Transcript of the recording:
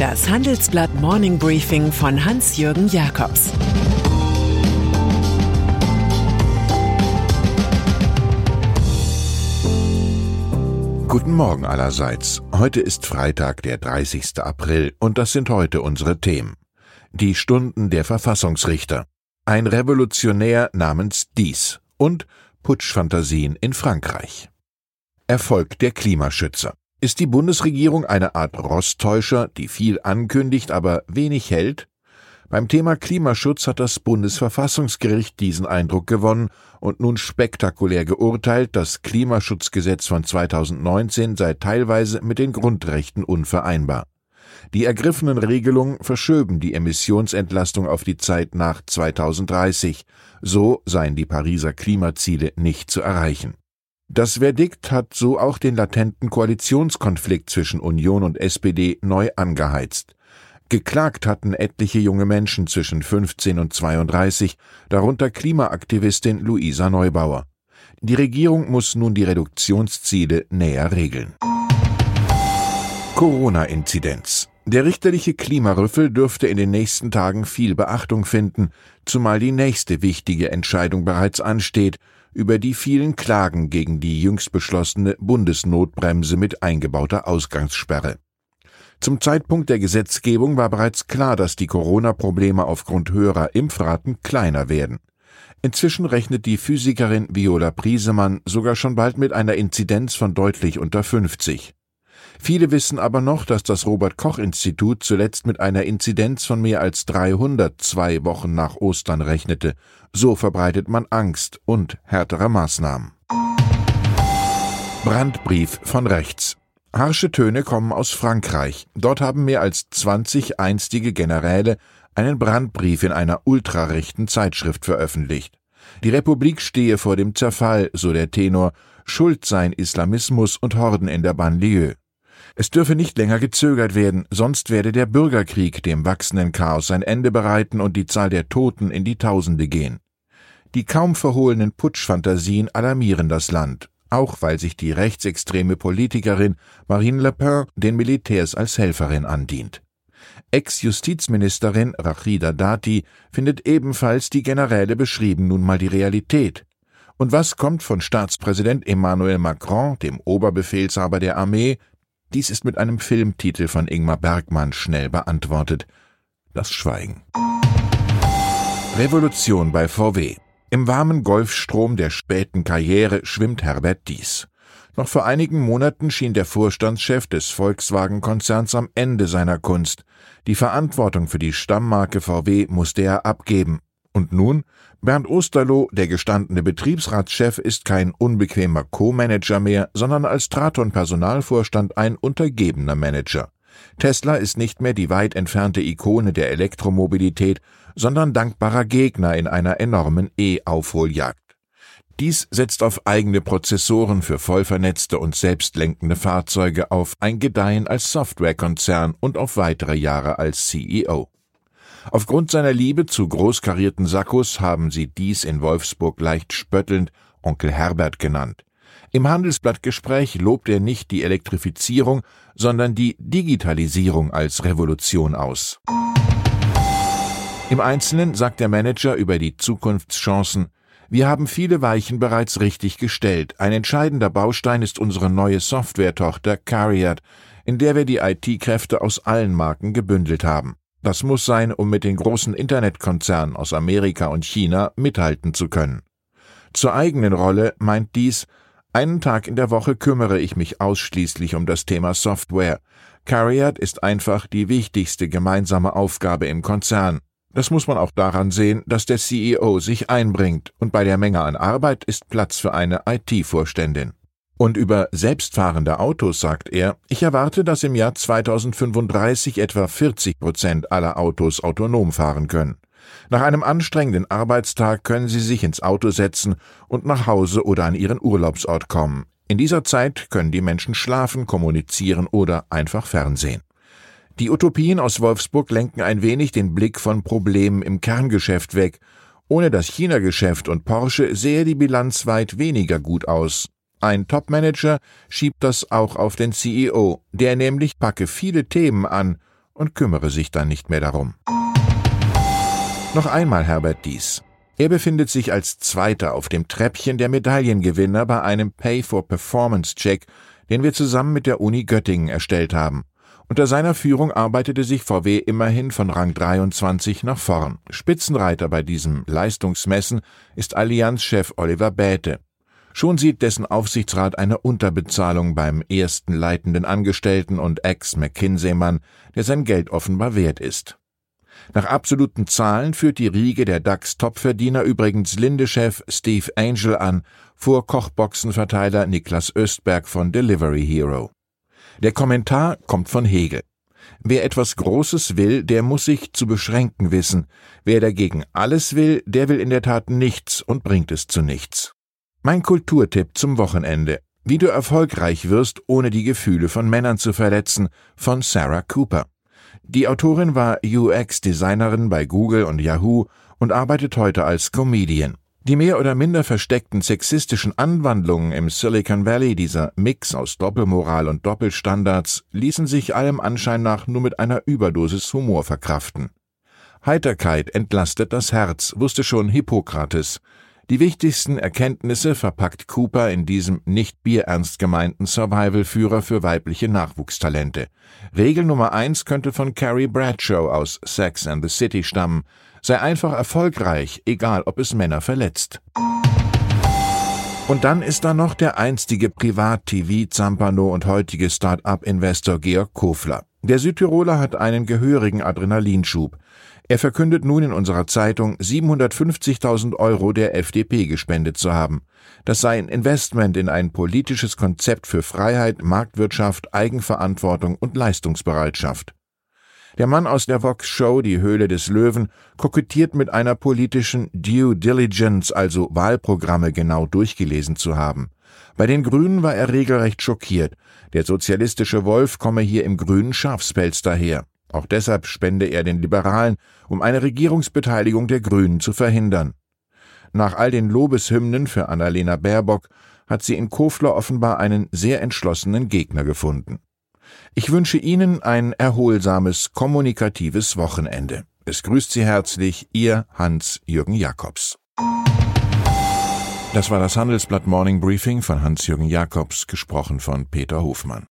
Das Handelsblatt Morning Briefing von Hans-Jürgen Jakobs Guten Morgen allerseits. Heute ist Freitag, der 30. April, und das sind heute unsere Themen. Die Stunden der Verfassungsrichter, ein Revolutionär namens Dies und Putschfantasien in Frankreich. Erfolg der Klimaschützer. Ist die Bundesregierung eine Art Rosttäuscher, die viel ankündigt, aber wenig hält? Beim Thema Klimaschutz hat das Bundesverfassungsgericht diesen Eindruck gewonnen und nun spektakulär geurteilt, das Klimaschutzgesetz von 2019 sei teilweise mit den Grundrechten unvereinbar. Die ergriffenen Regelungen verschöben die Emissionsentlastung auf die Zeit nach 2030. So seien die Pariser Klimaziele nicht zu erreichen. Das Verdikt hat so auch den latenten Koalitionskonflikt zwischen Union und SPD neu angeheizt. Geklagt hatten etliche junge Menschen zwischen 15 und 32, darunter Klimaaktivistin Luisa Neubauer. Die Regierung muss nun die Reduktionsziele näher regeln. Corona-Inzidenz. Der richterliche Klimarüffel dürfte in den nächsten Tagen viel Beachtung finden, zumal die nächste wichtige Entscheidung bereits ansteht, über die vielen Klagen gegen die jüngst beschlossene Bundesnotbremse mit eingebauter Ausgangssperre. Zum Zeitpunkt der Gesetzgebung war bereits klar, dass die Corona-Probleme aufgrund höherer Impfraten kleiner werden. Inzwischen rechnet die Physikerin Viola Priesemann sogar schon bald mit einer Inzidenz von deutlich unter 50. Viele wissen aber noch, dass das Robert Koch Institut zuletzt mit einer Inzidenz von mehr als 300 zwei Wochen nach Ostern rechnete. So verbreitet man Angst und härtere Maßnahmen. Brandbrief von rechts. Harsche Töne kommen aus Frankreich. Dort haben mehr als 20 einstige Generäle einen Brandbrief in einer ultrarechten Zeitschrift veröffentlicht. Die Republik stehe vor dem Zerfall, so der Tenor, schuld seien Islamismus und Horden in der Banlieue. Es dürfe nicht länger gezögert werden, sonst werde der Bürgerkrieg dem wachsenden Chaos ein Ende bereiten und die Zahl der Toten in die Tausende gehen. Die kaum verhohlenen Putschfantasien alarmieren das Land, auch weil sich die rechtsextreme Politikerin Marine Le Pen den Militärs als Helferin andient. Ex-Justizministerin Rachida Dati findet ebenfalls die Generäle beschrieben nun mal die Realität. Und was kommt von Staatspräsident Emmanuel Macron, dem Oberbefehlshaber der Armee, dies ist mit einem Filmtitel von Ingmar Bergmann schnell beantwortet. Das Schweigen. Revolution bei VW. Im warmen Golfstrom der späten Karriere schwimmt Herbert Dies. Noch vor einigen Monaten schien der Vorstandschef des Volkswagen-Konzerns am Ende seiner Kunst. Die Verantwortung für die Stammmarke VW musste er abgeben. Und nun? Bernd Osterloh, der gestandene Betriebsratschef, ist kein unbequemer Co-Manager mehr, sondern als Traton-Personalvorstand ein untergebener Manager. Tesla ist nicht mehr die weit entfernte Ikone der Elektromobilität, sondern dankbarer Gegner in einer enormen E-Aufholjagd. Dies setzt auf eigene Prozessoren für vollvernetzte und selbstlenkende Fahrzeuge auf, ein Gedeihen als Softwarekonzern und auf weitere Jahre als CEO. Aufgrund seiner Liebe zu großkarierten Sakkos haben sie dies in Wolfsburg leicht spöttelnd Onkel Herbert genannt. Im Handelsblattgespräch lobt er nicht die Elektrifizierung, sondern die Digitalisierung als Revolution aus. Im Einzelnen sagt der Manager über die Zukunftschancen, wir haben viele Weichen bereits richtig gestellt. Ein entscheidender Baustein ist unsere neue Softwaretochter Cariat, in der wir die IT-Kräfte aus allen Marken gebündelt haben. Das muss sein, um mit den großen Internetkonzernen aus Amerika und China mithalten zu können. Zur eigenen Rolle meint dies, einen Tag in der Woche kümmere ich mich ausschließlich um das Thema Software. Cariat ist einfach die wichtigste gemeinsame Aufgabe im Konzern. Das muss man auch daran sehen, dass der CEO sich einbringt und bei der Menge an Arbeit ist Platz für eine IT-Vorständin. Und über selbstfahrende Autos sagt er, ich erwarte, dass im Jahr 2035 etwa 40 Prozent aller Autos autonom fahren können. Nach einem anstrengenden Arbeitstag können Sie sich ins Auto setzen und nach Hause oder an Ihren Urlaubsort kommen. In dieser Zeit können die Menschen schlafen, kommunizieren oder einfach fernsehen. Die Utopien aus Wolfsburg lenken ein wenig den Blick von Problemen im Kerngeschäft weg. Ohne das China-Geschäft und Porsche sehe die Bilanz weit weniger gut aus. Ein Topmanager schiebt das auch auf den CEO, der nämlich packe viele Themen an und kümmere sich dann nicht mehr darum. Noch einmal Herbert Dies. Er befindet sich als Zweiter auf dem Treppchen der Medaillengewinner bei einem Pay-for-Performance-Check, den wir zusammen mit der Uni Göttingen erstellt haben. Unter seiner Führung arbeitete sich VW immerhin von Rang 23 nach vorn. Spitzenreiter bei diesem Leistungsmessen ist Allianz-Chef Oliver Bäte. Schon sieht dessen Aufsichtsrat eine Unterbezahlung beim ersten leitenden Angestellten und Ex-McKinsey-Mann, der sein Geld offenbar wert ist. Nach absoluten Zahlen führt die Riege der DAX-Topverdiener übrigens Linde-Chef Steve Angel an, vor Kochboxenverteiler Niklas Östberg von Delivery Hero. Der Kommentar kommt von Hegel. Wer etwas Großes will, der muss sich zu beschränken wissen. Wer dagegen alles will, der will in der Tat nichts und bringt es zu nichts. Mein Kulturtipp zum Wochenende. Wie du erfolgreich wirst, ohne die Gefühle von Männern zu verletzen, von Sarah Cooper. Die Autorin war UX-Designerin bei Google und Yahoo und arbeitet heute als Comedian. Die mehr oder minder versteckten sexistischen Anwandlungen im Silicon Valley, dieser Mix aus Doppelmoral und Doppelstandards, ließen sich allem Anschein nach nur mit einer Überdosis Humor verkraften. Heiterkeit entlastet das Herz, wusste schon Hippokrates. Die wichtigsten Erkenntnisse verpackt Cooper in diesem nicht bierernst gemeinten Survival-Führer für weibliche Nachwuchstalente. Regel Nummer eins könnte von Carrie Bradshaw aus Sex and the City stammen. Sei einfach erfolgreich, egal ob es Männer verletzt. Und dann ist da noch der einstige Privat-TV-Zampano und heutige Start-up-Investor Georg Kofler. Der Südtiroler hat einen gehörigen Adrenalinschub. Er verkündet nun in unserer Zeitung, 750.000 Euro der FDP gespendet zu haben. Das sei ein Investment in ein politisches Konzept für Freiheit, Marktwirtschaft, Eigenverantwortung und Leistungsbereitschaft. Der Mann aus der Vox-Show Die Höhle des Löwen kokettiert mit einer politischen Due Diligence, also Wahlprogramme genau durchgelesen zu haben. Bei den Grünen war er regelrecht schockiert. Der sozialistische Wolf komme hier im grünen Schafspelz daher. Auch deshalb spende er den Liberalen, um eine Regierungsbeteiligung der Grünen zu verhindern. Nach all den Lobeshymnen für Annalena Baerbock hat sie in Kofler offenbar einen sehr entschlossenen Gegner gefunden. Ich wünsche Ihnen ein erholsames, kommunikatives Wochenende. Es grüßt Sie herzlich Ihr Hans-Jürgen Jakobs. Das war das Handelsblatt Morning Briefing von Hans-Jürgen Jakobs, gesprochen von Peter Hofmann.